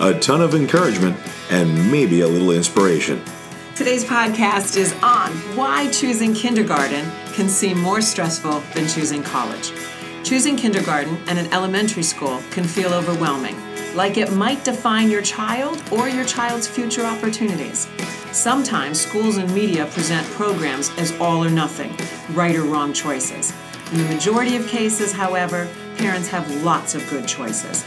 a ton of encouragement, and maybe a little inspiration. Today's podcast is on why choosing kindergarten can seem more stressful than choosing college. Choosing kindergarten and an elementary school can feel overwhelming, like it might define your child or your child's future opportunities. Sometimes schools and media present programs as all or nothing, right or wrong choices. In the majority of cases, however, parents have lots of good choices,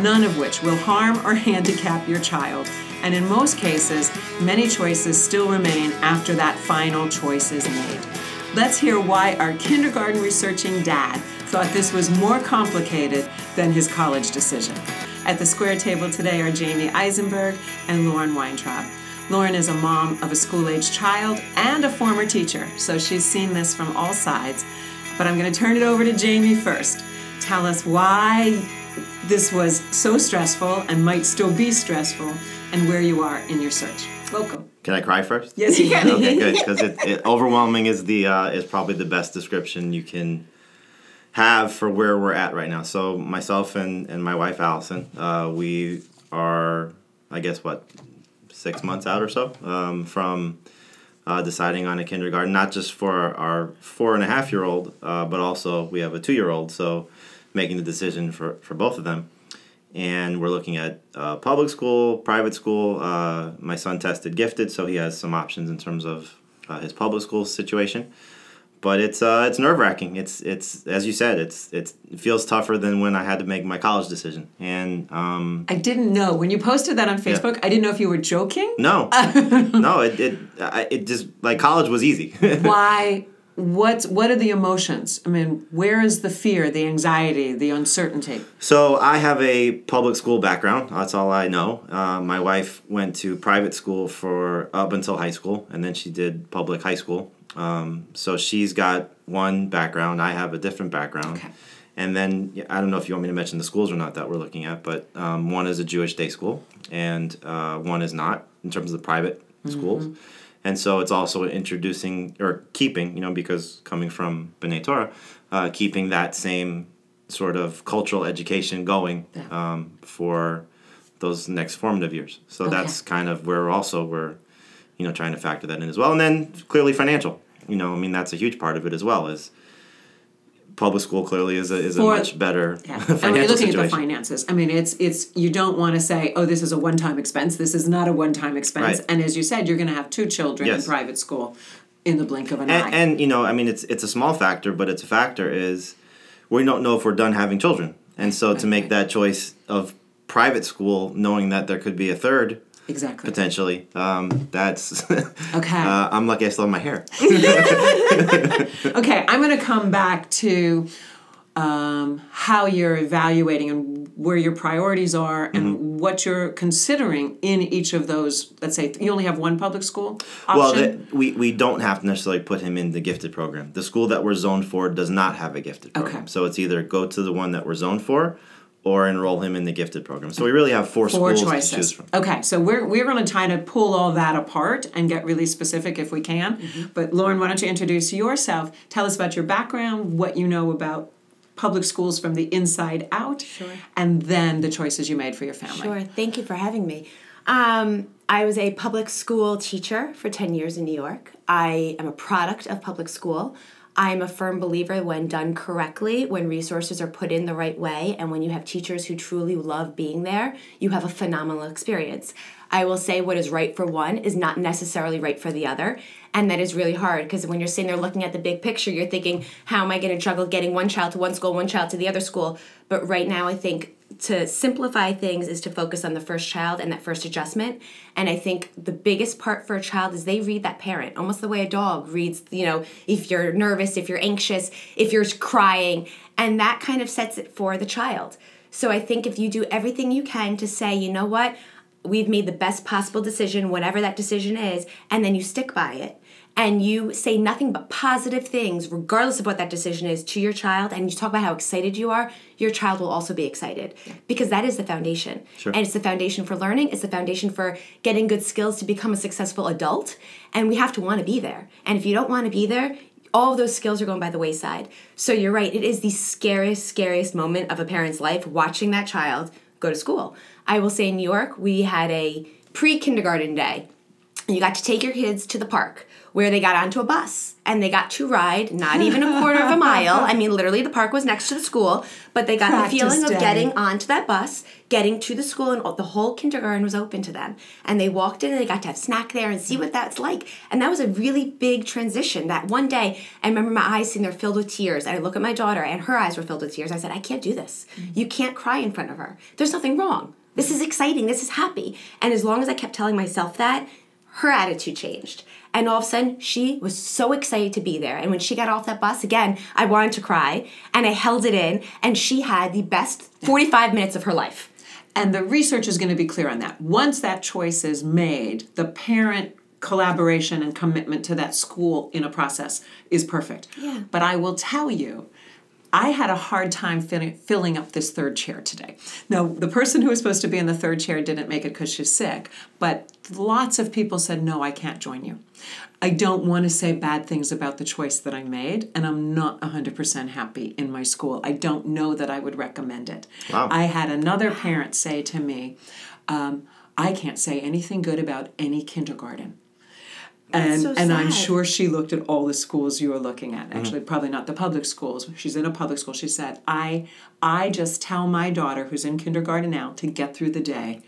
none of which will harm or handicap your child. And in most cases, many choices still remain after that final choice is made. Let's hear why our kindergarten researching dad thought this was more complicated than his college decision. At the square table today are Jamie Eisenberg and Lauren Weintraub. Lauren is a mom of a school age child and a former teacher, so she's seen this from all sides. But I'm going to turn it over to Jamie first. Tell us why this was so stressful and might still be stressful and where you are in your search. Welcome. Can I cry first? Yes, you can. okay, good. Because it, it, overwhelming is the uh, is probably the best description you can have for where we're at right now. So myself and, and my wife Allison, uh, we are, I guess, what six months out or so um, from uh, deciding on a kindergarten, not just for our four and a half year old, uh, but also we have a two year old. So making the decision for, for both of them. And we're looking at uh, public school, private school. Uh, my son tested gifted, so he has some options in terms of uh, his public school situation. But it's uh, it's nerve wracking. It's it's as you said, it's it's it feels tougher than when I had to make my college decision. And um, I didn't know when you posted that on Facebook. Yeah. I didn't know if you were joking. no, no, it it I- it just like college was easy. Why? What's what are the emotions? I mean, where is the fear, the anxiety, the uncertainty? So I have a public school background. That's all I know. Uh, my wife went to private school for up until high school, and then she did public high school. Um, so she's got one background. I have a different background. Okay. And then I don't know if you want me to mention the schools or not that we're looking at, but um, one is a Jewish day school, and uh, one is not in terms of the private schools. And so it's also introducing or keeping, you know, because coming from B'nai Torah, uh, keeping that same sort of cultural education going Yeah. um, for those next formative years. So Okay. that's kind of where also we're, you know, trying to factor that in as well. And then clearly financial. You know, I mean that's a huge part of it as well. Is public school clearly is a is a For- much better Yeah. financial and you're looking situation. at the finances, I mean, it's it's you don't want to say, oh, this is a one-time expense. This is not a one-time expense. Right. And as you said, you're going to have two children Yes. in private school in the blink of an eye. and, and you know, I mean, it's it's a small factor, but it's a factor. Is we don't know if we're done having children, and so to make that choice of private school, knowing that there could be a third exactly. potentially, um, that's Okay. uh, I'm lucky I still have my hair. Okay, I'm going to come back to um, how you're evaluating and where your priorities are and Mm-hmm. what you're considering in each of those. Let's say you only have one public school option. Well, that, we we don't have to necessarily put him in the gifted program. The school that we're zoned for does not have a gifted program. Okay. So it's either go to the one that we're zoned for, or enroll him in the gifted program. So we really have four, Four schools to choices. choose from. Okay, so we're we're going to try to pull all that apart and get really specific if we can. Mm-hmm. But Lauren, why don't you introduce yourself? Tell us about your background, what you know about public schools from the inside out, Sure. and then the choices you made for your family. Sure. Thank you for having me. Um, I was a public school teacher for 10 years in New York. I am a product of public school. I'm a firm believer when done correctly, when resources are put in the right way, and when you have teachers who truly love being there, you have a phenomenal experience. I will say what is right for one is not necessarily right for the other. And that is really hard because when you're sitting there looking at the big picture, you're thinking, how am I going to juggle getting one child to one school, one child to the other school? But right now, I think to simplify things is to focus on the first child and that first adjustment. And I think the biggest part for a child is they read that parent, almost the way a dog reads, you know, if you're nervous, if you're anxious, if you're crying, and that kind of sets it for the child. So I think if you do everything you can to say, you know what, we've made the best possible decision, whatever that decision is, and then you stick by it and you say nothing but positive things, regardless of what that decision is, to your child, and you talk about how excited you are, your child will also be excited because that is the foundation. Sure. And it's the foundation for learning, it's the foundation for getting good skills to become a successful adult. And we have to want to be there. And if you don't want to be there, all of those skills are going by the wayside. So you're right, it is the scariest, scariest moment of a parent's life watching that child go to school. I will say in New York, we had a pre kindergarten day. You got to take your kids to the park where they got onto a bus and they got to ride not even a quarter of a mile. I mean, literally, the park was next to the school, but they got Practice the feeling day. of getting onto that bus, getting to the school, and the whole kindergarten was open to them. And they walked in and they got to have snack there and see what that's like. And that was a really big transition. That one day, I remember my eyes sitting there filled with tears. And I look at my daughter, and her eyes were filled with tears. I said, I can't do this. You can't cry in front of her. There's nothing wrong. This is exciting. This is happy. And as long as I kept telling myself that, her attitude changed. And all of a sudden, she was so excited to be there. And when she got off that bus, again, I wanted to cry and I held it in. And she had the best 45 minutes of her life. And the research is going to be clear on that. Once that choice is made, the parent collaboration and commitment to that school in a process is perfect. Yeah. But I will tell you, I had a hard time filling, up this third chair today. Now, the person who was supposed to be in the third chair didn't make it because she's sick, but lots of people said, No, I can't join you. I don't want to say bad things about the choice that I made, and I'm not 100% happy in my school. I don't know that I would recommend it. Wow. I had another parent say to me, um, I can't say anything good about any kindergarten. And, so and I'm sure she looked at all the schools you were looking at. Actually, probably not the public schools. She's in a public school. She said, "I, I just tell my daughter who's in kindergarten now to get through the day,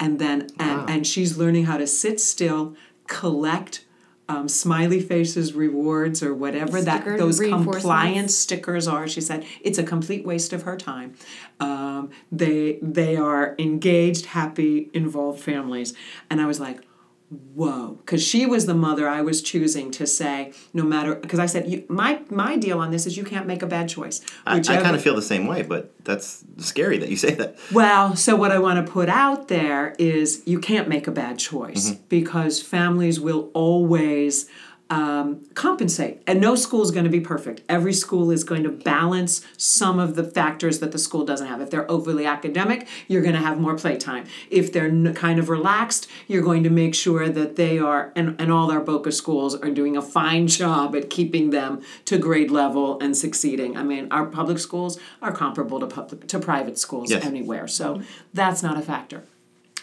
and then and, and she's learning how to sit still, collect." Um, smiley faces rewards or whatever that those compliance stickers are she said it's a complete waste of her time um, they they are engaged happy involved families and i was like whoa. Because she was the mother i was choosing to say no matter because i said you, my my deal on this is you can't make a bad choice. I, I kind of feel the same way, but that's scary that you say that. well, so what I want to put out there is you can't make a bad choice mm-hmm. because families will always um, compensate. And no school is going to be perfect. Every school is going to balance some of the factors that the school doesn't have. If they're overly academic, you're going to have more playtime. If they're n- kind of relaxed, you're going to make sure that they are, and, and all our BOCA schools are doing a fine job at keeping them to grade level and succeeding. I mean, our public schools are comparable to public to private schools Yes. anywhere. So that's not a factor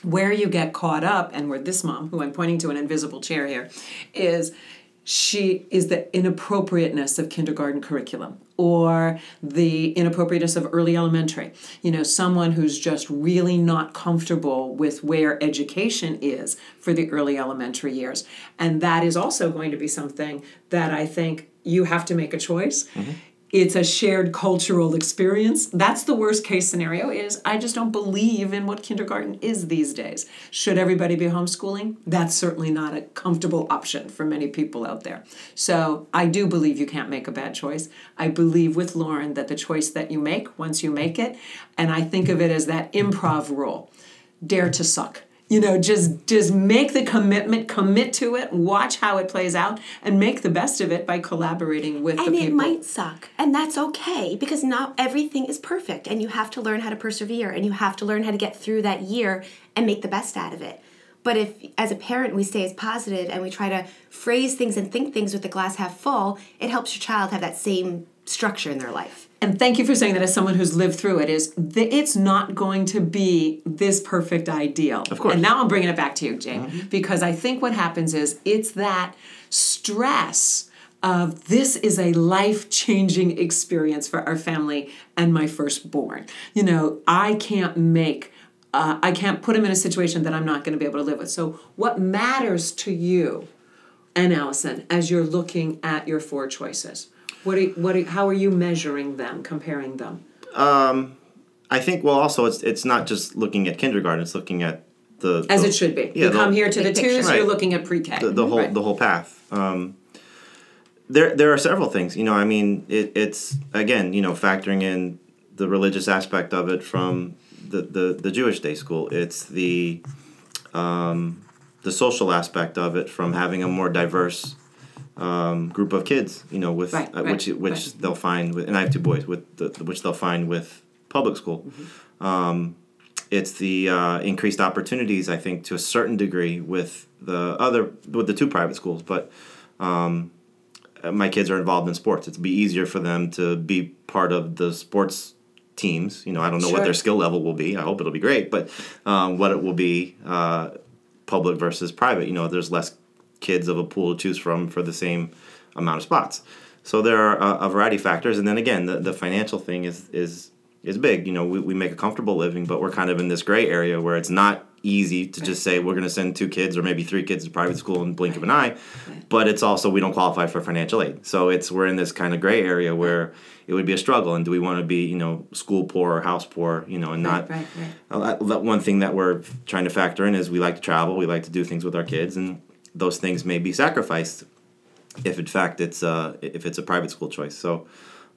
where you get caught up and where this mom who i'm pointing to an invisible chair here is she is the inappropriateness of kindergarten curriculum or the inappropriateness of early elementary. You know someone who's just really not comfortable with where education is for the early elementary years. And that is also going to be something that i think you have to make a choice mm-hmm. It's a shared cultural experience. That's the worst case scenario is i just don't believe in what kindergarten is these days. Should everybody be homeschooling? That's certainly not a comfortable option for many people out there. So i do believe you can't make a bad choice. I believe with lauren that the choice that you make once you make it and i think of it as that improv rule dare to suck you know just just make the commitment commit to it watch how it plays out and make the best of it by collaborating with And it people might suck, and that's okay because not everything is perfect, and you have to learn how to persevere, and you have to learn how to get through that year and make the best out of it. But if, as a parent, we stay as positive and we try to phrase things and think things with the glass half full, it helps your child have that same structure in their life. And thank you for saying that as someone who's lived through it is that it's not going to be this perfect ideal Of course. and now i'm bringing it back to you Jamie because i think what happens is it's that stress of this is a life changing experience for our family and my firstborn. You know, I can't make uh, I can't put him in a situation that I'm not going to be able to live with. So, what matters to you and Allison as you're looking at your four choices? What, are, what are, how are you measuring them, comparing them? I think well also it's it's not just looking at kindergarten, it's looking at the As the- it should be. Yeah, you the- come here to the Big picture. twos, you're looking at pre-K. the, the whole Right. the whole path. Um, there there are several things. You know, I mean, it, it's again, you know, factoring in the religious aspect of it from the the, the Jewish day school. It's the um, the social aspect of it from having a more diverse um, group of kids. You know, with Right, uh, right, which which right. they'll find with, and I have two boys with the, which they'll find with public school. Mm-hmm. Um, it's the uh, increased opportunities, I think, to a certain degree with the other with the two private schools, but um, uh, my kids are involved in sports. It'd be easier for them to be part of the sports teams. You know, I don't know what their skill level will be. I hope it'll be great, but um, what it will be, uh, public versus private. You know, there's less kids of a pool to choose from for the same amount of spots. So there are a, a variety of factors, and then again, the, the financial thing is is is big. You know, we, we make a comfortable living, but we're kind of in this gray area where it's not easy to just say we're going to send two kids or maybe three kids to private school in blink of an eye. But it's also we don't qualify for financial aid, so it's we're in this kind of gray area where it would be a struggle. And do we want to be you know school poor or house poor? You know, and not right, right. uh, that- that one thing that we're trying to factor in is we like to travel, we like to do things with our kids, and those things may be sacrificed if, in fact, it's uh, if it's a private school choice. So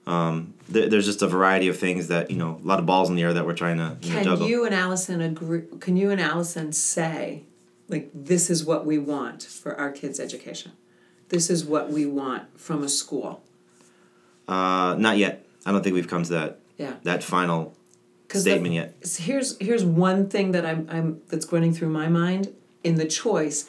um, there, there's just a variety of things that you know, a lot of balls in the air that we're trying to you know, Can juggle. you and Allison agree? Can you and Allison say, like, this is what we want for our kids' education? This is what we want from a school. uh, not yet. I don't think we've come to that Yeah. that final 'Cause the- statement yet. here's here's one thing that I'm I'm that's running through my mind in the choice.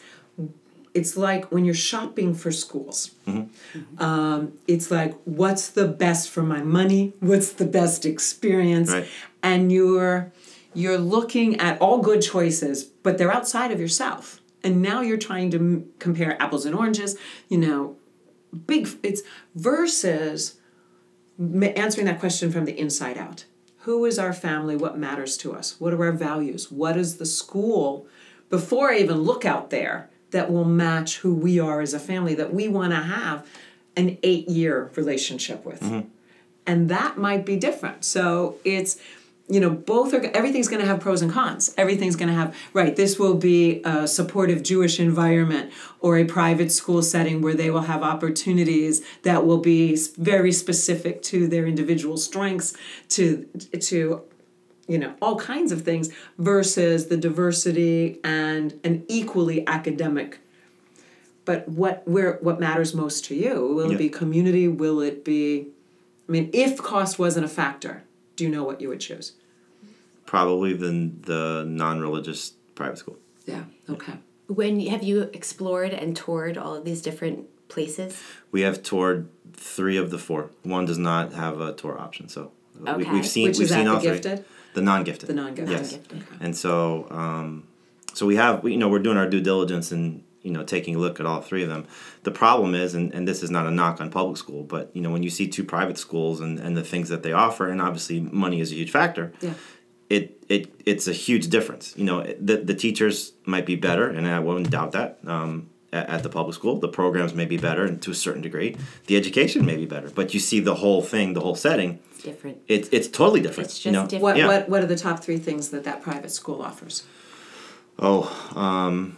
It's like when you're shopping for schools. Mm-hmm. Um, it's like what's the best for my money? What's the best experience? Right. And you're you're looking at all good choices, but they're outside of yourself. And now you're trying to m- compare apples and oranges. You know, big. It's versus answering that question from the inside out. Who is our family? What matters to us? What are our values? What is the school, before I even look out there, that will match who we are as a family, that we want to have an eight year relationship with? Mm-hmm. And that might be different. So it's, you know, both are, everything's going to have pros and cons. Everything's going to have, right, this will be a supportive Jewish environment or a private school setting where they will have opportunities that will be very specific to their individual strengths, to, to, you know, all kinds of things versus the diversity and an equally academic. But what where what matters most to you? Will Yeah. it be community? Will it be I mean, if cost wasn't a factor, do you know what you would choose? Probably the the non-religious private school. Yeah. Okay. When have you explored and toured all of these different places? We have toured three of the four. One does not have a tour option, so we, Okay. we've seen Which we've is that seen the all three. The non-gifted. The non-gifted. Yes. Non-gifted. And so, um, so we have, you know, we're doing our due diligence and, you know, taking a look at all three of them. The problem is, and, and this is not a knock on public school, but, you know, when you see two private schools and, and the things that they offer, and obviously money is a huge factor, Yeah. it, it it's a huge difference. You know, the, the teachers might be better, and I wouldn't doubt that. Um, at, at the public school, the programs may be better, and to a certain degree, the education may be better. But you see the whole thing, the whole setting, It's different. it's it's totally different. It's you just know? different. What Yeah. what what are the top three things that that private school offers? Oh, um,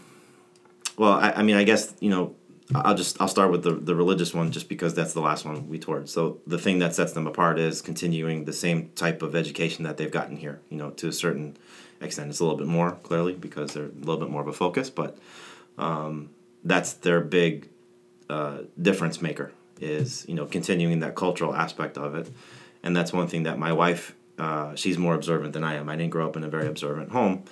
well, I, I mean, I guess you know, I'll just I'll start with the the religious one, just because that's the last one we toured. So the thing that sets them apart is continuing the same type of education that they've gotten here. You know, to a certain extent, it's a little bit more clearly because they're a little bit more of a focus, but um, that's their big uh, difference maker is you know continuing that cultural aspect of it, and that's one thing that my wife uh, she's more observant than I am. I didn't grow up in a very observant home,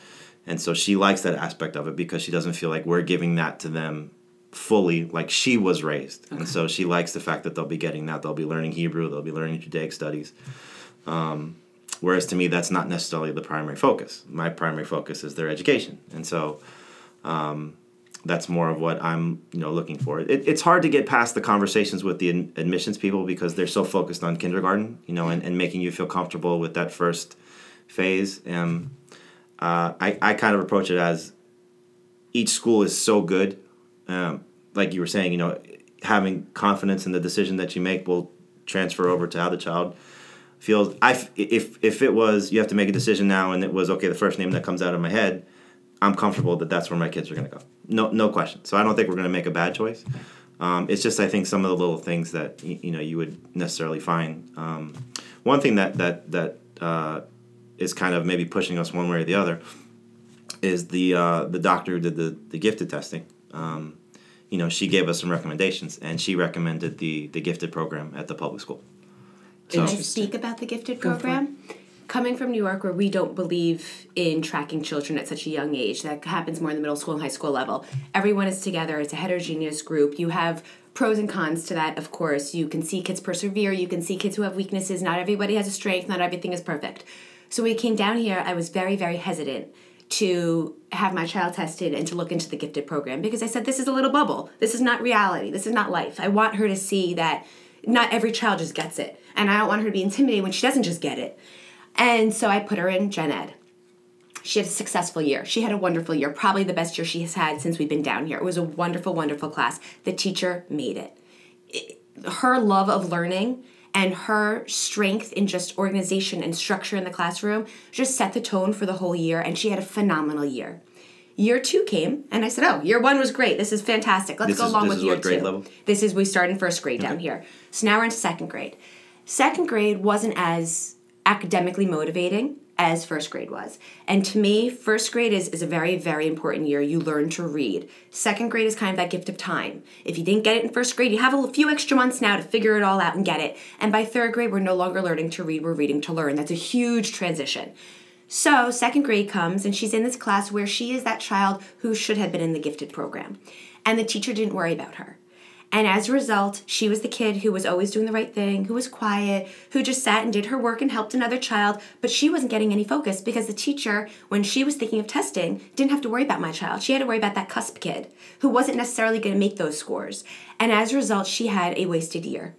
and so she likes that aspect of it because she doesn't feel like we're giving that to them fully like she was raised, and so she likes the fact that they'll be getting that. They'll be learning Hebrew. They'll be learning Judaic studies. Um, whereas to me, that's not necessarily the primary focus. My primary focus is their education, and so that's more of what I'm you know looking for. It, it's hard to get past the conversations with the ad- admissions people because they're so focused on kindergarten, you know, and, and making you feel comfortable with that first phase. And uh, I I kind of approach it as each school is so good, um, like you were saying, you know, having confidence in the decision that you make will transfer over to how the child feels. I if if it was you have to make a decision now and it was okay the first name that comes out of my head I'm comfortable that that's where my kids are going to go. No, no question. So I don't think we're going to make a bad choice. Um, it's just I think some of the little things that you, you know you would necessarily find. Um, one thing that that that uh, is kind of maybe pushing us one way or the other is the uh, the doctor who did the the gifted testing. Um, you know, she gave us some recommendations, and she recommended the the gifted program at the public school. Can I speak about the gifted program? Coming from New York, where we don't believe in tracking children at such a young age, that happens more in the middle school and high school level. Everyone is together, it's a heterogeneous group. You have pros and cons to that, of course. You can see kids persevere, you can see kids who have weaknesses. Not everybody has a strength, not everything is perfect. So when we came down here, I was very, very hesitant to have my child tested and to look into the gifted program because I said, this is a little bubble. This is not reality. This is not life. I want her to see that not every child just gets it. And I don't want her to be intimidated when she doesn't just get it. And so I put her in gen ed. She had a successful year. She had a wonderful year, probably the best year she has had since we've been down here. It was a wonderful, wonderful class. The teacher made it. it her love of learning and her strength in just organization and structure in the classroom just set the tone for the whole year, and she had a phenomenal year. Year two came, and I said, "Oh, year one was great. This is fantastic. Let's this go is, along with year two." Level? This is we start in first grade okay. down here. So now we're into second grade. Second grade wasn't as academically motivating as first grade was. And to me, first grade is, is a very, very important year. You learn to read. Second grade is kind of that gift of time. If you didn't get it in first grade, you have a few extra months now to figure it all out and get it. And by third grade, we're no longer learning to read, we're reading to learn. That's a huge transition. So, second grade comes, and she's in this class where she is that child who should have been in the gifted program. And the teacher didn't worry about her. And as a result, she was the kid who was always doing the right thing, who was quiet, who just sat and did her work and helped another child, but she wasn't getting any focus because the teacher, when she was thinking of testing, didn't have to worry about my child. She had to worry about that cusp kid who wasn't necessarily going to make those scores. And as a result, she had a wasted year.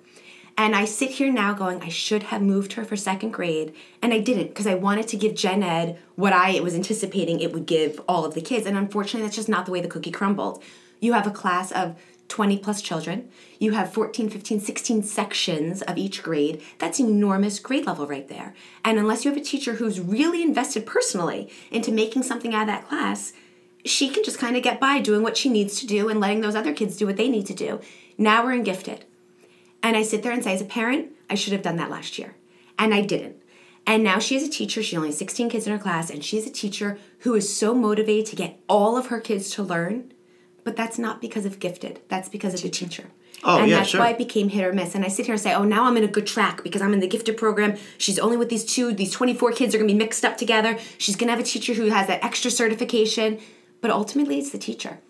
And I sit here now going, I should have moved her for second grade. And I didn't because I wanted to give Gen Ed what I was anticipating it would give all of the kids. And unfortunately, that's just not the way the cookie crumbled. You have a class of 20 plus children. You have 14, 15, 16 sections of each grade. That's enormous grade level right there. And unless you have a teacher who's really invested personally into making something out of that class, she can just kind of get by doing what she needs to do and letting those other kids do what they need to do. Now we're in gifted. And I sit there and say, as a parent, I should have done that last year. And I didn't. And now she is a teacher. She only has 16 kids in her class, and she's a teacher who is so motivated to get all of her kids to learn but that's not because of gifted. That's because of the teacher. Oh, and yeah, that's sure. why it became hit or miss. And I sit here and say, oh, now I'm in a good track because I'm in the gifted program. She's only with these two, these 24 kids are going to be mixed up together. She's going to have a teacher who has that extra certification. But ultimately, it's the teacher.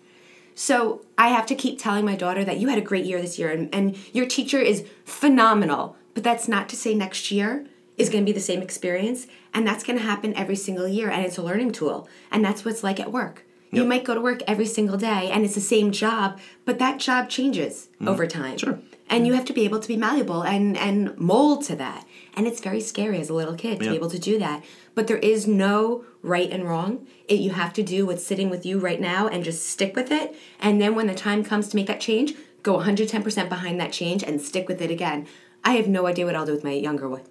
So I have to keep telling my daughter that you had a great year this year and, and your teacher is phenomenal. But that's not to say next year is going to be the same experience. And that's going to happen every single year. And it's a learning tool. And that's what it's like at work Yep. You might go to work every single day and it's the same job, but that job changes mm over time. Sure. And you have to be able to be malleable and and mold to that. And it's very scary as a little kid to yep. be able to do that. But there is no right and wrong. It, you have to do what's sitting with you right now and just stick with it. And then when the time comes to make that change, go 110% behind that change and stick with it again. I have no idea what I'll do with my younger one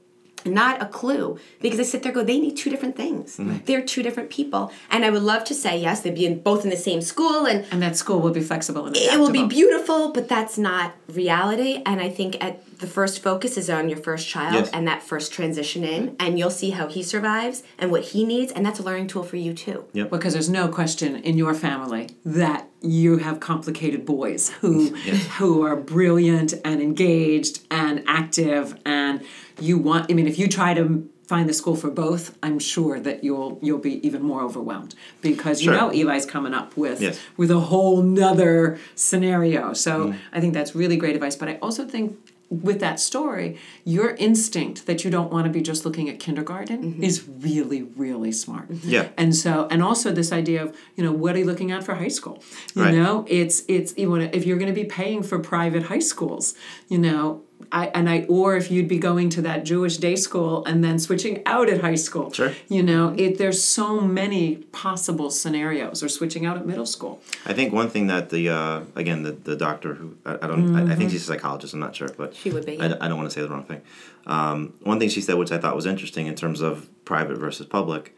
not a clue because I sit there go, they need two different things. Mm-hmm. They're two different people. And I would love to say, yes, they'd be in, both in the same school and And that school will be flexible and adaptable. It will be beautiful, but that's not reality. And I think at the first focus is on your first child yes. and that first transition in, and you'll see how he survives and what he needs, and that's a learning tool for you too. Yep. Because there's no question in your family that you have complicated boys who yes. who are brilliant and engaged and active and you want i mean if you try to find the school for both i'm sure that you'll you'll be even more overwhelmed because you know eli's coming up with yes. with a whole nother scenario so mm. i think that's really great advice but i also think with that story, your instinct that you don't want to be just looking at kindergarten is really, really smart. Yeah. And so, and also this idea of, you know, what are you looking at for high school? You Right. know, it's it's you want if you're going to be paying for private high schools, you know, I and I or if you'd be going to that Jewish day school and then switching out at high school. Sure. You know, it there's so many possible scenarios or switching out at middle school. I think one thing that the uh, again the, the doctor who I, I don't I, I Mm-hmm. think she's a psychologist I'm not sure but She would be, I. I don't want to say the wrong thing. Um, one thing she said which I thought was interesting in terms of private versus public,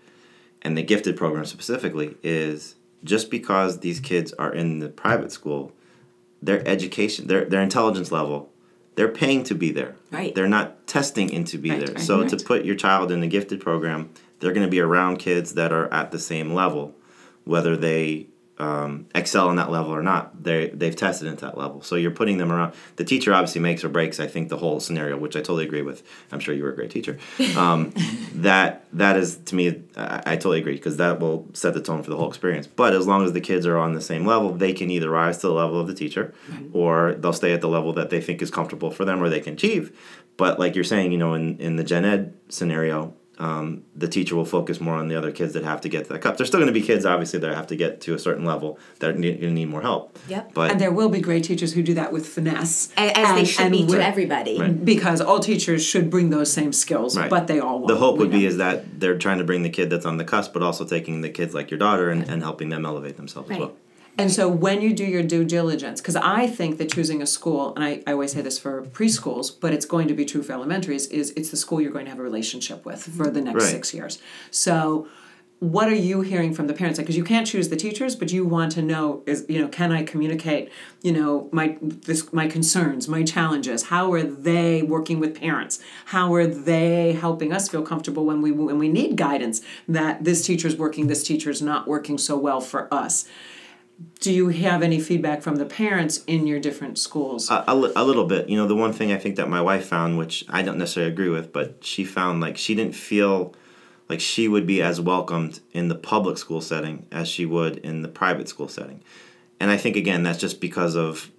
and the gifted program specifically is just because these kids are in the private school, their education their their intelligence level. They're paying to be there. Right. They're not testing in to be Right, there. right, so to put your child in the gifted program, they're going to be around kids that are at the same level, whether they um, excel in that level or not. They they've tested into that level. So you're putting them around. The teacher obviously makes or breaks. I think the whole scenario, which I totally agree with. I'm sure you were a great teacher. Um, that that is to me, I, I totally agree because that will set the tone for the whole experience. But as long as the kids are on the same level, they can either rise to the level of the teacher, or they'll stay at the level that they think is comfortable for them or they can achieve. But like you're saying, you know, in in the gen ed scenario, um, the teacher will focus more on the other kids that have to get to that cup. There's still going to be kids, obviously, that have to get to a certain level that are going to need more help. Yep. But And there will be great teachers who do that with finesse. A- as they should be with- to everybody. Because all teachers should bring those same skills, Right. but they all won't. the hope We would be is that they're trying to bring the kid that's on the cusp, but also taking the kids like your daughter and, and helping them elevate themselves as well. And so when you do your due diligence, because I think that choosing a school, and I, I always say this for preschools, but it's going to be true for elementaries, is it's the school you're going to have a relationship with for the next Right. six years. So what are you hearing from the parents? Because you can't choose the teachers, but you want to know is you know can I communicate you know my this my concerns, my challenges? How are they working with parents? How are they helping us feel comfortable when we when we need guidance that this teacher's working, this teacher's not working so well for us? Do you have any feedback from the parents in your different schools? A, a, a little bit. You know, the one thing I think that my wife found, which I don't necessarily agree with, but she found like she didn't feel like she would be as welcomed in the public school setting as she would in the private school setting. And I think again that's just because of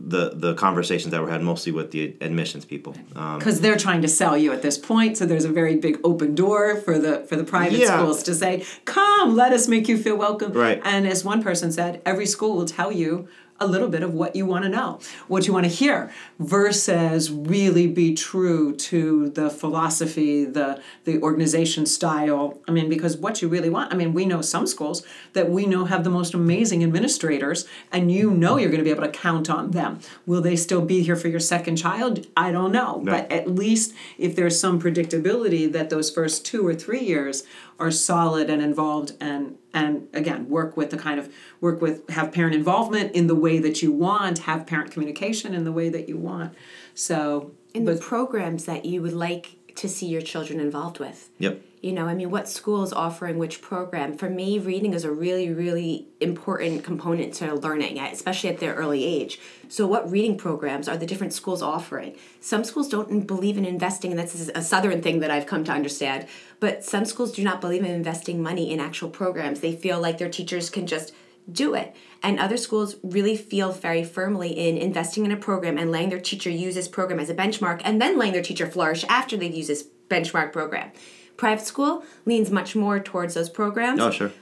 the the conversations that were had mostly with the admissions people. Um, because they're trying to sell you at this point so there's a very big open door for the for the private Yeah. schools to say come let us make you feel welcome Right. and as one person said every school will tell you a little bit of what you want to know what you want to hear versus really be true to the philosophy the the organization style. I mean because what you really want i mean we know some schools that we know have the most amazing administrators and you know you're going to be able to count on them. Will they still be here for your second child? I don't know. But at least if there's some predictability that those first two or three years are solid and involved and and again work with the kind of work with have parent involvement in the way that you want have parent communication in the way that you want. So in the programs that you would like to see your children involved with. yep. You know, I mean, what school is offering which program? For me, reading is a really, really important component to learning, eh, especially at their early age. So, what reading programs are the different schools offering? Some schools don't believe in investing, and this is a southern thing that I've come to understand. But some schools do not believe in investing money in actual programs. They feel like their teachers can just do it. And other schools really feel very firmly in investing in a program and letting their teacher use this program as a benchmark and then letting their teacher flourish after they've used this benchmark program. Private school leans much more towards those programs. Oh sure.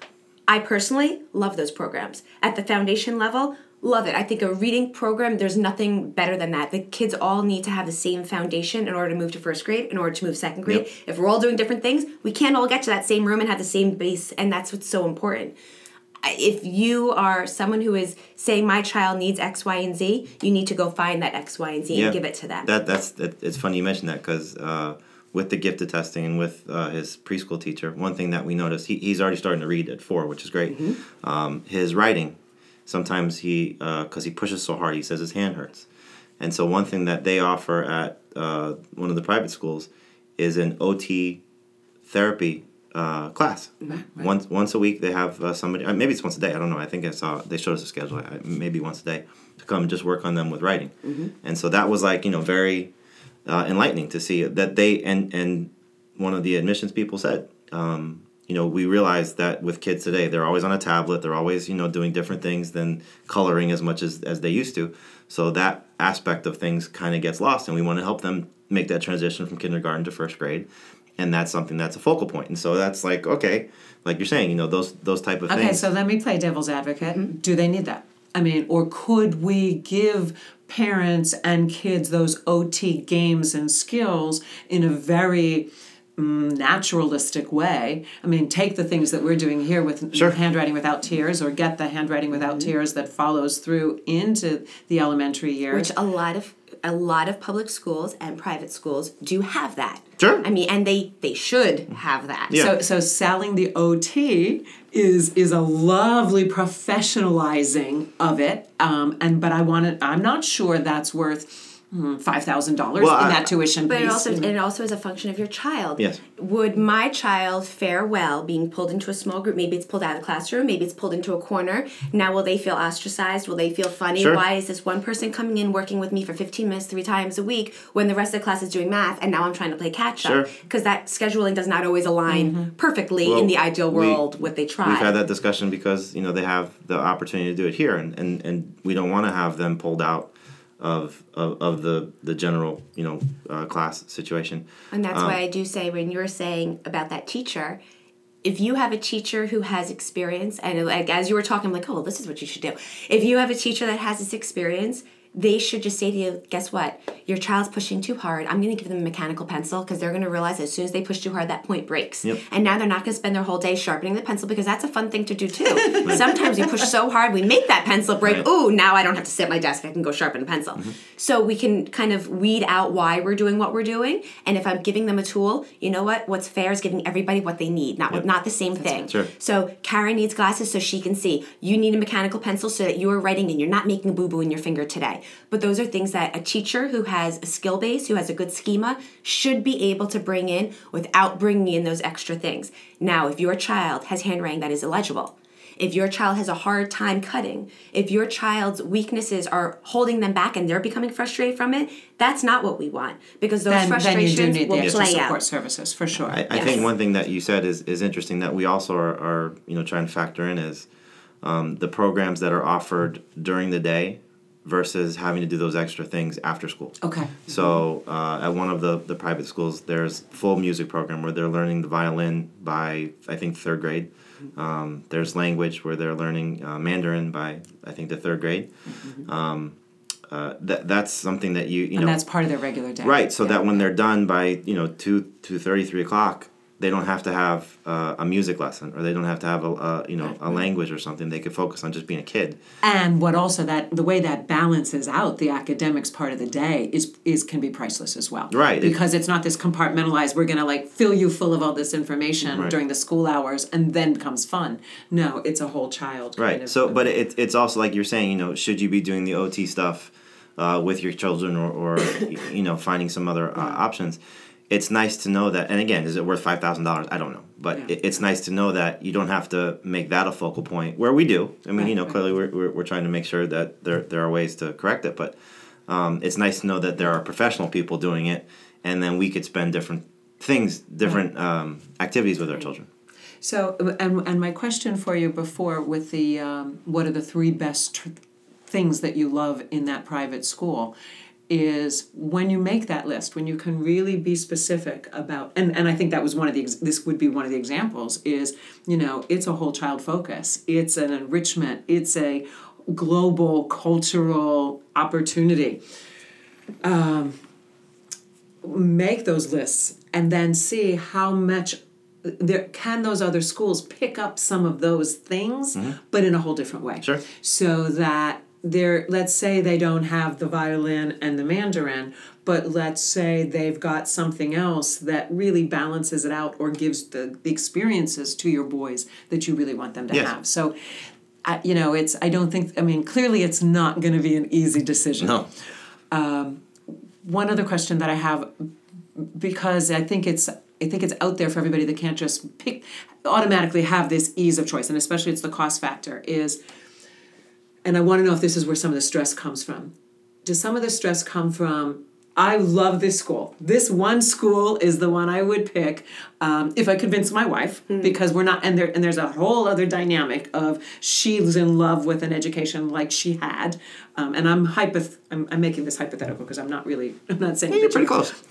I personally love those programs. At the foundation level, love it. I think a reading program, there's nothing better than that. The kids all need to have the same foundation in order to move to first grade, in order to move second grade. Yep. If we're all doing different things, we can't all get to that same room and have the same base, and that's what's so important. If you are someone who is saying my child needs X, Y, and Z, you need to go find that X, Y, and Z and give it to them. That that's that, it's funny you mentioned that because uh, with the gifted testing and with uh, his preschool teacher, one thing that we noticed he, he's already starting to read at four, which is great. Mm-hmm. Um, his writing, sometimes he because he pushes so hard, he says his hand hurts, and so one thing that they offer at uh, one of the private schools is an OT therapy uh, class. Once once a week they have uh, somebody. Uh, maybe it's once a day. I don't know. I think I saw they showed us a schedule. I, maybe once a day to come and just work on them with writing. And so that was like you know very uh, enlightening to see that they and and one of the admissions people said um, you know, we realize that with kids today, they're always on a tablet. They're always, you know, doing different things than coloring as much as, as they used to. So that aspect of things kind of gets lost, and we want to help them make that transition from kindergarten to first grade. And that's something that's a focal point. And so that's like, okay, like you're saying, you know, those those type of Okay, things. Okay, so let me play devil's advocate. Do they need that? I mean, or could we give parents and kids those OT games and skills in a very mm, naturalistic way? I mean, take the things that we're doing here with Sure. handwriting without tears, or get the handwriting without tears that follows through into the elementary years. which a lot of a lot of public schools and private schools do have that. Sure. I mean, and they they should have that. Yeah. So, so selling the OT is is a lovely professionalizing of it, um, and but I want to. I'm not sure that's worth Mm, five thousand dollars Well, in I- that tuition But piece. it also it also is a function of your child. Yes. Would my child fare well being pulled into a small group? Maybe it's pulled out of the classroom. Maybe it's pulled into a corner. Now, will they feel ostracized? Will they feel funny? Sure. Why is this one person coming in working with me for 15 minutes three times a week when the rest of the class is doing math and now I'm trying to play catch up? Sure. Because that scheduling does not always align mm-hmm. perfectly Well, in the ideal we- world what they try. We've had that discussion because you know they have the opportunity to do it here, and, and, and we don't want to have them pulled out of, of, of the the general you know uh, class situation. And that's Um, why I do say when you're saying about that teacher, if you have a teacher who has experience, and like as you were talking, I'm like, oh, this is what you should do. If you have a teacher that has this experience, they should just say to you, guess what? Your child's pushing too hard. I'm going to give them a mechanical pencil because they're going to realize as soon as they push too hard, that point breaks. Yep. And now they're not going to spend their whole day sharpening the pencil because that's a fun thing to do too. Sometimes we push so hard, we make that pencil break. Right. Ooh, now I don't have to sit at my desk. I can go sharpen a pencil. Mm-hmm. So we can kind of weed out why we're doing what we're doing. And if I'm giving them a tool, you know what? What's fair is giving everybody what they need, not Yep. not the same thing. Sure. So Karen needs glasses so she can see. You need a mechanical pencil so that you are writing and you're not making a boo boo in your finger today. But those are things that a teacher who has a skill base, who has a good schema, should be able to bring in without bringing in those extra things. Now, if your child has handwriting that is illegible, if your child has a hard time cutting, if your child's weaknesses are holding them back and they're becoming frustrated from it, that's not what we want because those then, then you frustrations do need will the extra play support out. services for sure. I, I Yes. think one thing that you said is, is interesting that we also are, are you know trying to factor in is um, the programs that are offered during the day versus having to do those extra things after school. okay. So uh, at one of the, the private schools, there's full music program where they're learning the violin by I think third grade. Um, there's language where they're learning uh, Mandarin by I think the third grade. Um, uh, that that's something that you you know And that's part of their regular day. right so Yeah. that when they're done by you know two two thirty three o'clock they don't have to have uh, a music lesson or they don't have to have a, a you know a language or something they could focus on just being a kid And what also that the way that balances out the academics part of the day is is can be priceless as well. Right. Because it's not this compartmentalized. We're gonna like fill you full of all this information Right. during the school hours, and then comes fun. No, it's a whole child. right Kind of, so but it, it's also like you're saying you know should you be doing the ot stuff uh, with your children or, or you know finding some other uh, options it's nice to know that and again is it worth $5000 i don't know. But Yeah. it, it's nice to know that you don't have to make that a focal point where we do. I mean Right, you know right. clearly we're, we're, we're trying to make sure that there, there are ways to correct it. But um, it's nice to know that there are professional people doing it and then we could spend different things different um, activities with our children. So, and, and my question for you before with the um, what are the three best tr- things that you love in that private school is when you make that list, when you can really be specific about, and, and I think that was one of the, this would be one of the examples is, you know, it's a whole child focus, it's an enrichment, it's a global cultural opportunity. Um, make those lists and then see how much there can those other schools pick up some of those things but in a whole different way? Sure. so that they're let's say they don't have the violin and the mandarin but let's say they've got something else that really balances it out or gives the, the experiences to your boys that you really want them to Yes. have. So I, you know it's i don't think i mean clearly it's not going to be an easy decision. No. Um, one other question that I have because I think it's I think it's out there for everybody that can't just pick automatically have this ease of choice and especially it's the cost factor is and I want to know if this is where some of the stress comes from. Does some of the stress come from I love this school. This one school is the one I would pick um, if I convince my wife, because we're not, and there, and there's a whole other dynamic of she's in love with an education like she had, um, and I'm hypoth- I'm, I'm making this hypothetical because I'm not really, I'm not saying You're pretty close.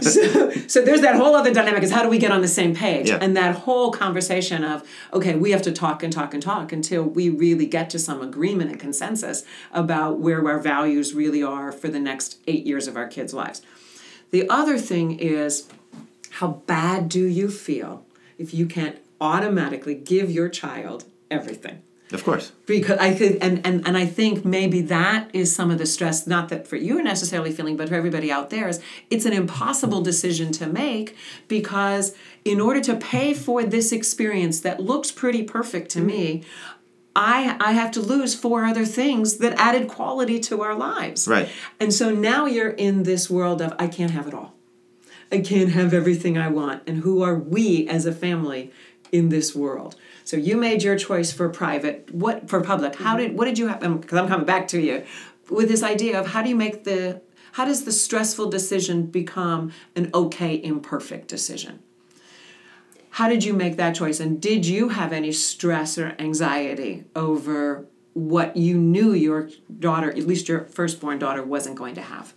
so, so there's that whole other dynamic is how do we get on the same page Yeah. and that whole conversation of okay we have to talk and talk and talk until we really get to some agreement and consensus about where our values really are for the next eight years of our kids lives the other thing is how bad do you feel if you can't automatically give your child everything Of course. because I could and, and and I think maybe that is some of the stress not that for you necessarily feeling but for everybody out there is it's an impossible decision to make because in order to pay for this experience that looks pretty perfect to me I I have to lose four other things that added quality to our lives. Right. And so now you're in this world of I can't have it all. I can't have everything I want. And who are we as a family in this world? So you made your choice for private. What for public? How did what did you have? Because I'm coming back to you with this idea of how do you make the how does the stressful decision become an okay imperfect decision? How did you make that choice? And did you have any stress or anxiety over what you knew your daughter, at least your firstborn daughter, wasn't going to have?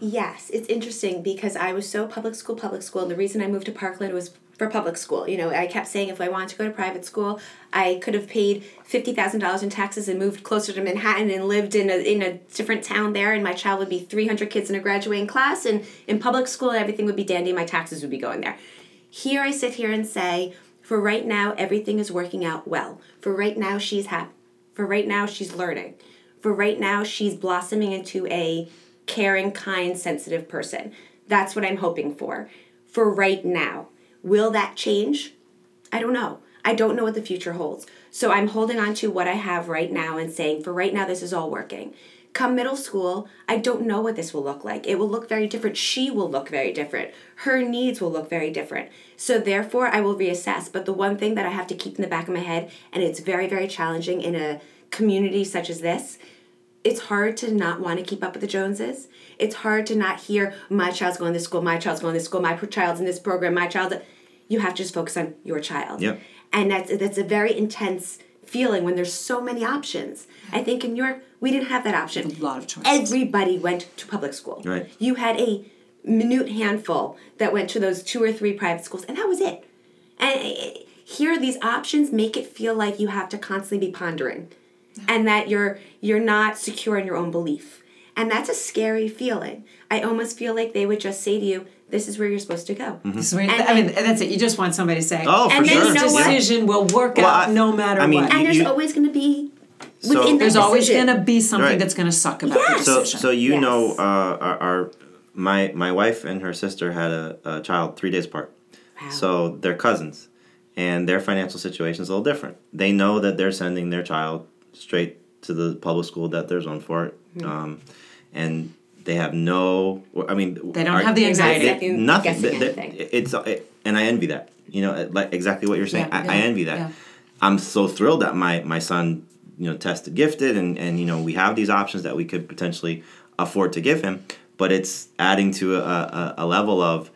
Yes, it's interesting because I was so public school, public school, and the reason I moved to Parkland was for public school. You know, I kept saying if I wanted to go to private school, I could have paid fifty thousand dollars in taxes and moved closer to Manhattan and lived in a in a different town there, and my child would be three hundred kids in a graduating class, and in public school everything would be dandy. My taxes would be going there. Here I sit here and say, for right now everything is working out well. For right now she's happy. For right now she's learning. For right now she's blossoming into a caring, kind, sensitive person. That's what I'm hoping for. For right now. Will that change? I don't know. I don't know what the future holds. So I'm holding on to what I have right now and saying, for right now, this is all working. Come middle school, I don't know what this will look like. It will look very different. She will look very different. Her needs will look very different. So therefore, I will reassess. But the one thing that I have to keep in the back of my head, and it's very, very challenging in a community such as this, it's hard to not want to keep up with the Joneses. It's hard to not hear my child's going to school, my child's going to school, my child's in this program, my child. You have to just focus on your child. Yep. And that's that's a very intense feeling when there's so many options. I think in New York we didn't have that option. A lot of choices. Everybody went to public school. Right. You had a minute handful that went to those two or three private schools, and that was it. And eh, here, these options make it feel like you have to constantly be pondering, and that you're you're not secure in your own belief, and that's a scary feeling. I almost feel like they would just say to you, "This is where you're supposed to go." So, I And- mean, that's it. You just want somebody to say, Oh, for And then sure. you know this what? decision will work Well, out I- no matter I mean, what. And there's You- always going to be So- that There's always going to be something Right. that's going to suck about Yes. the So, decision. so you Yes. know, uh, our, our my my wife and her sister had a, a child three days apart. Wow. So they're cousins, and their financial situation is a little different. They know that they're sending their child straight to the public school that they're zoned for, Hmm. um, and they have no. I mean, They don't have the anxiety. they- Second nothing. They- they- it's it, and I envy that. You know, like exactly what you're saying. Yeah, I, I envy that. yeah. I'm so thrilled that my my son, you know, tested gifted, and and you know we have these options that we could potentially afford to give him. But it's adding to a, a, a level of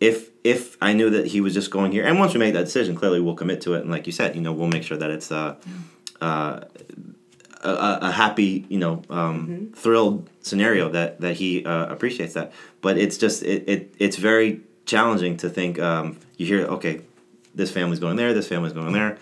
if if I knew that he was just going here, and once we make that decision, clearly we'll commit to it, and like you said, you know, we'll make sure that it's uh, uh, a, a, happy, you know, um, thrilled scenario that that he uh, appreciates that. But it's just it, it it's very challenging to think. Um, you hear, okay, this family's going there, this family's going there.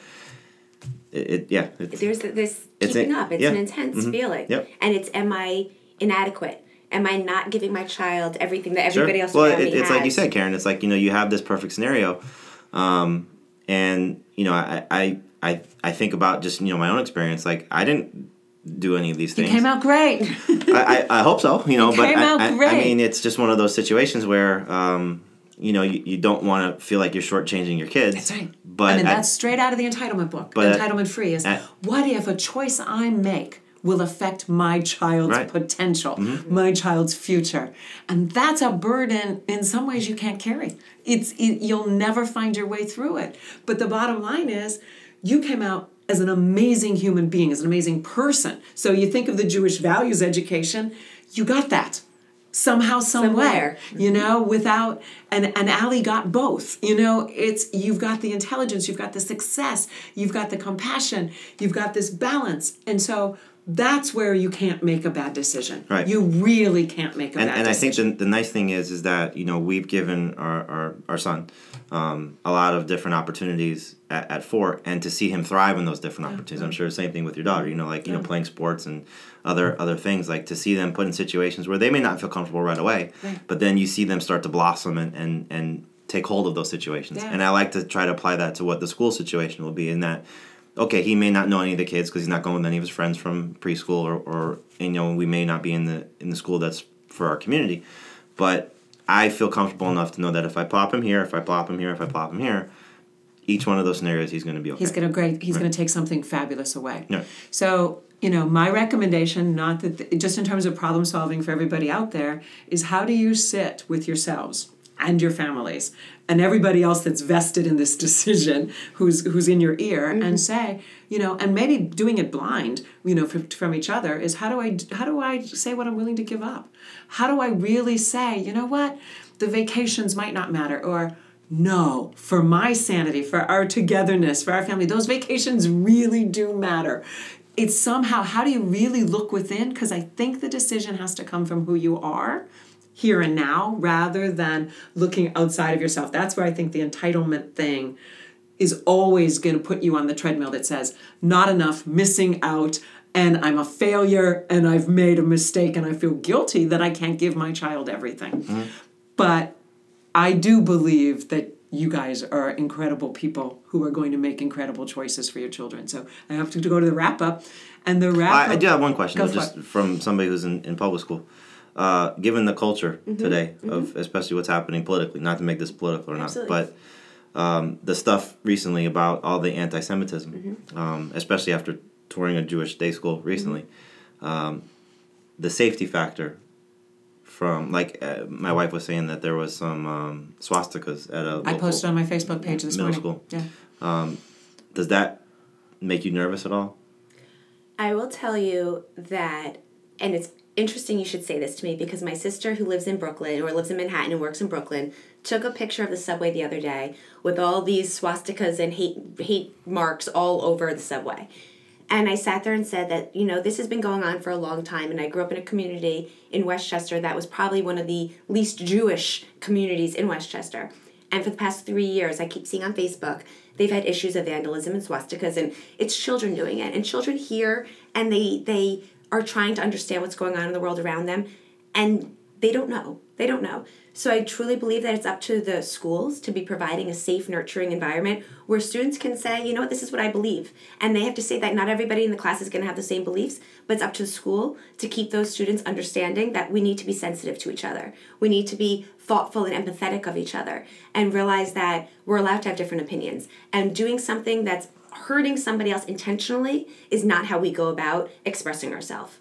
It, it yeah, it's, there's this It's keeping a- up. It's yeah. an intense Mhm. feeling. Yep. And it's am I inadequate? Am I not giving my child everything that everybody else Well, it, it's like you said, Karen. It's like you know you have this perfect scenario, um, and you know I, I I I think about just you know my own experience. Like I didn't do any of these things. came out great. I, I, I hope so. You know, You but came I, out I, I mean it's just one of those situations where um, you know you, you don't want to feel like you're shortchanging your kids. That's right. But I mean, at- that's straight out of the entitlement book. But entitlement free is at- what if a choice I make will affect my child's Right. Mm-hmm. potential, my child's future, and that's a burden. In some ways, you can't carry. It's it, you'll never find your way through it. But the bottom line is, you came out as an amazing human being, as an amazing person. So you think of the Jewish values education. you got that somehow somewhere Somewhere. you know without and and Allie got both you know it's you've got the intelligence you've got the success you've got the compassion you've got this balance and so that's where you can't make a bad decision Right. you really can't make a and, bad and I think the, the nice thing is is that you know we've given our, our, our son um, a lot of different opportunities at, at four and to see him thrive in those different opportunities I'm sure the same thing with your daughter you know like you know playing sports and other other things like to see them put in situations where they may not feel comfortable right away Right. but then you see them start to blossom and and, and take hold of those situations Yeah. and I like to try to apply that to what the school situation will be in that okay, he may not know any of the kids because he's not going with any of his friends from preschool, or, or you know, we may not be in the in the school that's for our community. But I feel comfortable enough to know that if I plop him here, if I plop him here, if I plop him here, each one of those scenarios he's going to be okay. He's gonna great. He's gonna take something fabulous away. Yeah. So you know, my recommendation, not that th- just in terms of problem solving for everybody out there, is how do you sit with yourselves and your families and everybody else that's vested in this decision, who's who's in your ear, and mm-hmm. say, you know, and maybe doing it blind, you know, from, from each other is how do I how do I say what I'm willing to give up? How do I really say, you know what, the vacations might not matter, or no, for my sanity, for our togetherness, for our family, those vacations really do matter. It's somehow, how do you really look within? Because I think the decision has to come from who you are here and now rather than looking outside of yourself. That's where I think the entitlement thing is always going to put you on the treadmill that says, not enough, missing out, and I'm a failure, and I've made a mistake, and I feel guilty that I can't give my child everything. Mm-hmm. But I do believe that you guys are incredible people who are going to make incredible choices for your children. So I have to go to the wrap up. And the wrap I, up. I do have one question, though, just it. from somebody who's in, in public school. Uh, given the culture Mm-hmm. today of especially what's happening politically, not to make this political or not, but um, the stuff recently about all the anti-Semitism, Mm-hmm. um, especially after touring a Jewish day school recently, Mm-hmm. um, the safety factor from like uh, my wife was saying that there was some um, swastikas at a I local- posted on my Facebook page this Middle morning. school. Yeah. Does that make you nervous at all? I will tell you that, and it's interesting you should say this to me because my sister, who lives in Brooklyn or lives in Manhattan and works in Brooklyn, took a picture of the subway the other day with all these swastikas and hate hate marks all over the subway. And I sat there and said that, you know, this has been going on for a long time. And I grew up in a community in Westchester that was probably one of the least Jewish communities in Westchester. And for the past three years, I keep seeing on Facebook, they've had issues of vandalism and swastikas, and it's children doing it. And children hear and they they are trying to understand what's going on in the world around them, and they don't know. They don't know. So I truly believe that it's up to the schools to be providing a safe, nurturing environment where students can say, you know what, this is what I believe. And they have to say that not everybody in the class is going to have the same beliefs, but it's up to the school to keep those students understanding that we need to be sensitive to each other. We need to be thoughtful and empathetic of each other and realize that we're allowed to have different opinions. And doing something that's hurting somebody else intentionally is not how we go about expressing ourselves.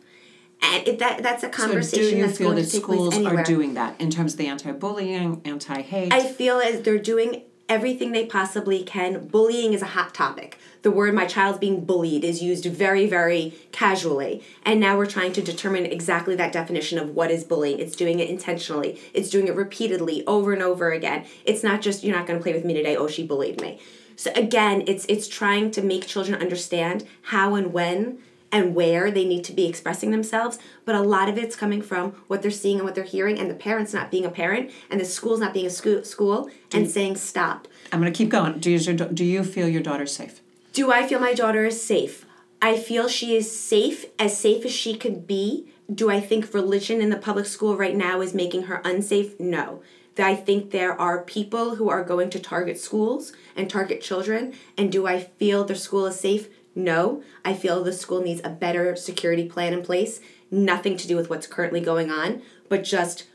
And it, that that's a So conversation do you that's feel going that to take schools place anywhere. are doing that in terms of the anti-bullying, anti-hate? I feel as they're doing everything they possibly can. Bullying is a hot topic. The word my child's being bullied is used very, very casually. And now we're trying to determine exactly that definition of what is bullying. It's doing it intentionally, it's doing it repeatedly over and over again. It's not just you're not gonna play with me today, oh she bullied me. So again, it's it's trying to make children understand how and when and where they need to be expressing themselves, but a lot of it's coming from what they're seeing and what they're hearing, and the parents not being a parent, and the school's not being a school, school and saying stop. I'm going to keep going. Do you, do you feel your daughter's safe? Do I feel my daughter is safe? I feel she is safe, as safe as she could be. Do I think religion in the public school right now is making her unsafe? No. I think there are people who are going to target schools and target children. And do I feel the school is safe? No. I feel the school needs a better security plan in place. Nothing to do with what's currently going on, but just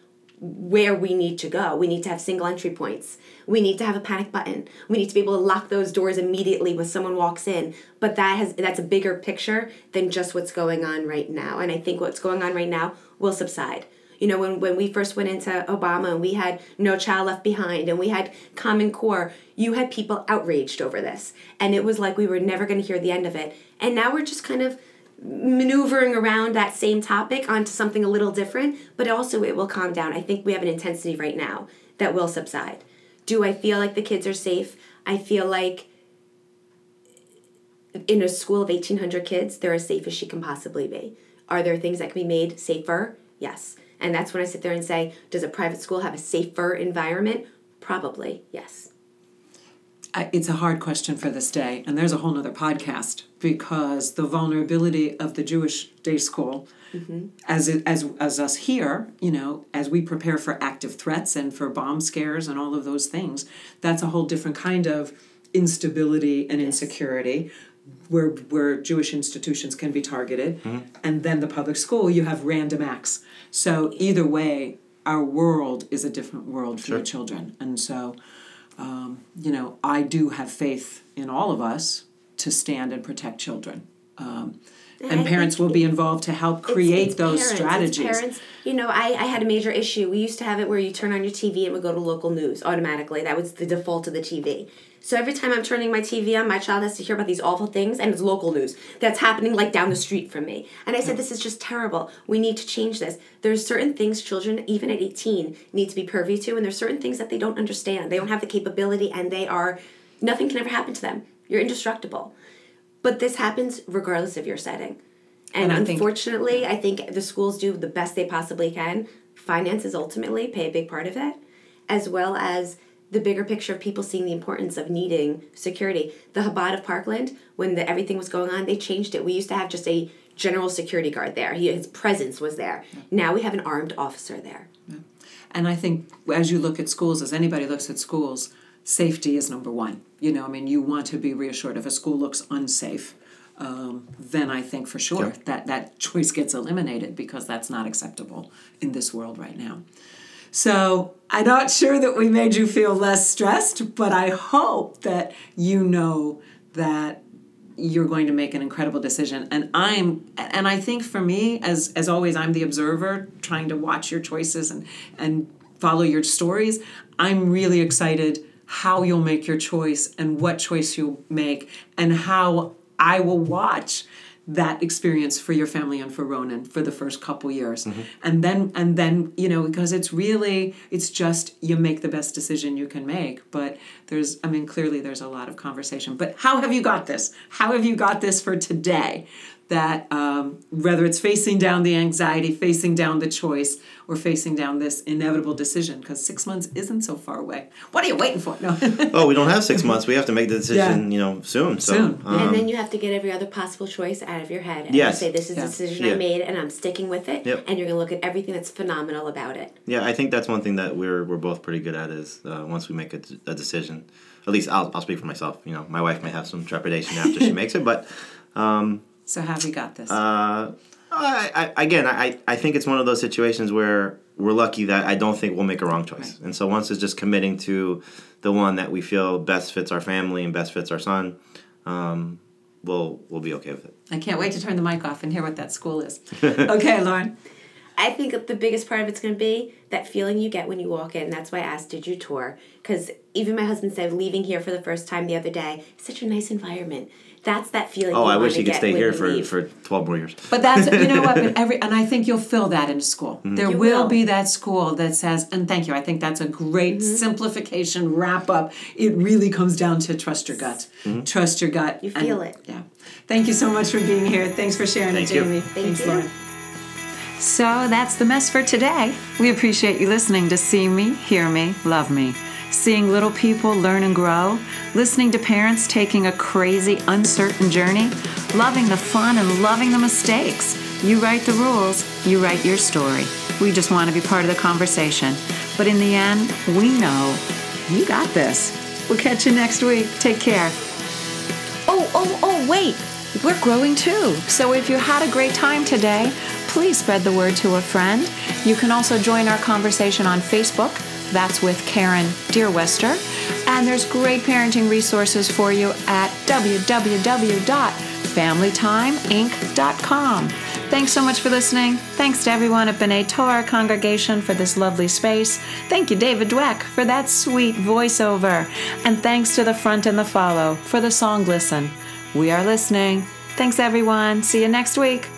where we need to go. We need to have single entry points. We need to have a panic button. We need to be able to lock those doors immediately when someone walks in. But that has that's a bigger picture than just what's going on right now. And I think what's going on right now will subside. You know, when, when we first went into Obama and we had No Child Left Behind and we had Common Core, you had people outraged over this. And it was like we were never going to hear the end of it. And now we're just kind of maneuvering around that same topic onto something a little different, but also it will calm down. I think we have an intensity right now that will subside. Do I feel like the kids are safe? I feel like in a school of 1,800 kids, they're as safe as she can possibly be. Are there things that can be made safer? Yes. And that's when I sit there and say, does a private school have a safer environment? Probably, yes. I- It's a hard question for this day, and there's a whole nother podcast because the vulnerability of the Jewish day school, mm-hmm. as it, as as us here, you know, as we prepare for active threats and for bomb scares and all of those things, that's a whole different kind of instability and insecurity where where Jewish institutions can be targeted, and then the public school you have random acts. So either way, our world is a different world for the children, and so um, you know I do have faith in all of us to stand and protect children. Um, and I parents will be involved to help create it's those parents, it's strategies. parents. You know, I, I had a major issue. We used to have it where you turn on your TV and it would go to local news automatically. That was the default of the TV. So every time I'm turning my TV on, my child has to hear about these awful things, and it's local news that's happening like down the street from me. And I said, this is just terrible. We need to change this. There's certain things children, even at 18, need to be privy to, and there's certain things that they don't understand. They don't have the capability, and they are nothing can ever happen to them. You're indestructible. But this happens regardless of your setting. And, And I think- unfortunately, I think the schools do the best they possibly can. Finances ultimately play a big part of it, as well as the bigger picture of people seeing the importance of needing security. The Chabad of Parkland, when the, everything was going on, they changed it. We used to have just a general security guard there. He, his presence was there. Now we have an armed officer there. Yeah. And I think as you look at schools, as anybody looks at schools, safety is number one. You know, I mean, you want to be reassured if a school looks unsafe, um, then I think for sure that that choice gets eliminated because that's not acceptable in this world right now. So I'm not sure that we made you feel less stressed, but I hope that you know that you're going to make an incredible decision and i'm and i think for me as as always i'm the observer trying to watch your choices and and follow your stories i'm really excited how you'll make your choice and what choice you'll make and how i will watch that experience for your family and for Ronan for the first couple years. Mm-hmm. And then and then, you know, because it's really it's just you make the best decision you can make, but there's I mean clearly there's a lot of conversation. But how have you got this? How have you got this for today? That um, whether it's facing down the anxiety, facing down the choice, or facing down this inevitable decision, because six months isn't so far away. What are you waiting for? No. Oh, we don't have six months. We have to make the decision, you know, soon. So, Soon. um, and then you have to get every other possible choice out of your head and Yes. say, this is Yeah. the decision Yeah. I made and I'm sticking with it. Yep. And you're going to look at everything that's phenomenal about it. yeah, I think that's one thing that we're we're both pretty good at is uh, once we make a, a decision. At least I'll, I'll speak for myself. You know, my wife may have some trepidation after she makes it, but so have you got this? uh, I, I, again, I, I think it's one of those situations where we're lucky that I don't think we'll make a wrong choice. And so once it's just committing to the one that we feel best fits our family and best fits our son, um, we'll we'll be okay with it. I can't wait to turn the mic off and hear what that school is. okay, Lauren. I think the biggest part of it's going to be that feeling you get when you walk in. That's why I asked, did you tour? Because even my husband said, leaving here for the first time the other day, such a nice environment. That's that feeling. Oh, you I wish wanna you could stay here for, leave. for 12 more years. But that's you know what, but every and I think you'll fill that in school. There will will. be that school that says, and thank you. I think that's a great Mm-hmm. simplification wrap up. It really comes down to trust your gut. Trust your gut. You and- feel it. Yeah. Thank you so much for being here. Thanks for sharing Thank it, you. Jamie. Thank Thanks, you. Lauren. So that's the mess for today. We appreciate you listening to See Me, Hear Me, Love Me. Seeing little people learn and grow, listening to parents taking a crazy, uncertain journey, loving the fun and loving the mistakes. You write the rules, you write your story. We just want to be part of the conversation. But in the end, we know you got this. We'll catch you next week. Take care. Oh, oh, oh, wait. We're growing too. So if you had a great time today, please spread the word to a friend. You can also join our conversation on Facebook. That's with Karen Deerwester. And there's great parenting resources for you at www.familytimeinc.com. Thanks so much for listening. Thanks to everyone at B'nai Torah congregation for this lovely space. Thank you, David Dweck, for that sweet voiceover. And thanks to the front and the follow for the song Listen. We are listening. Thanks, everyone. See you next week.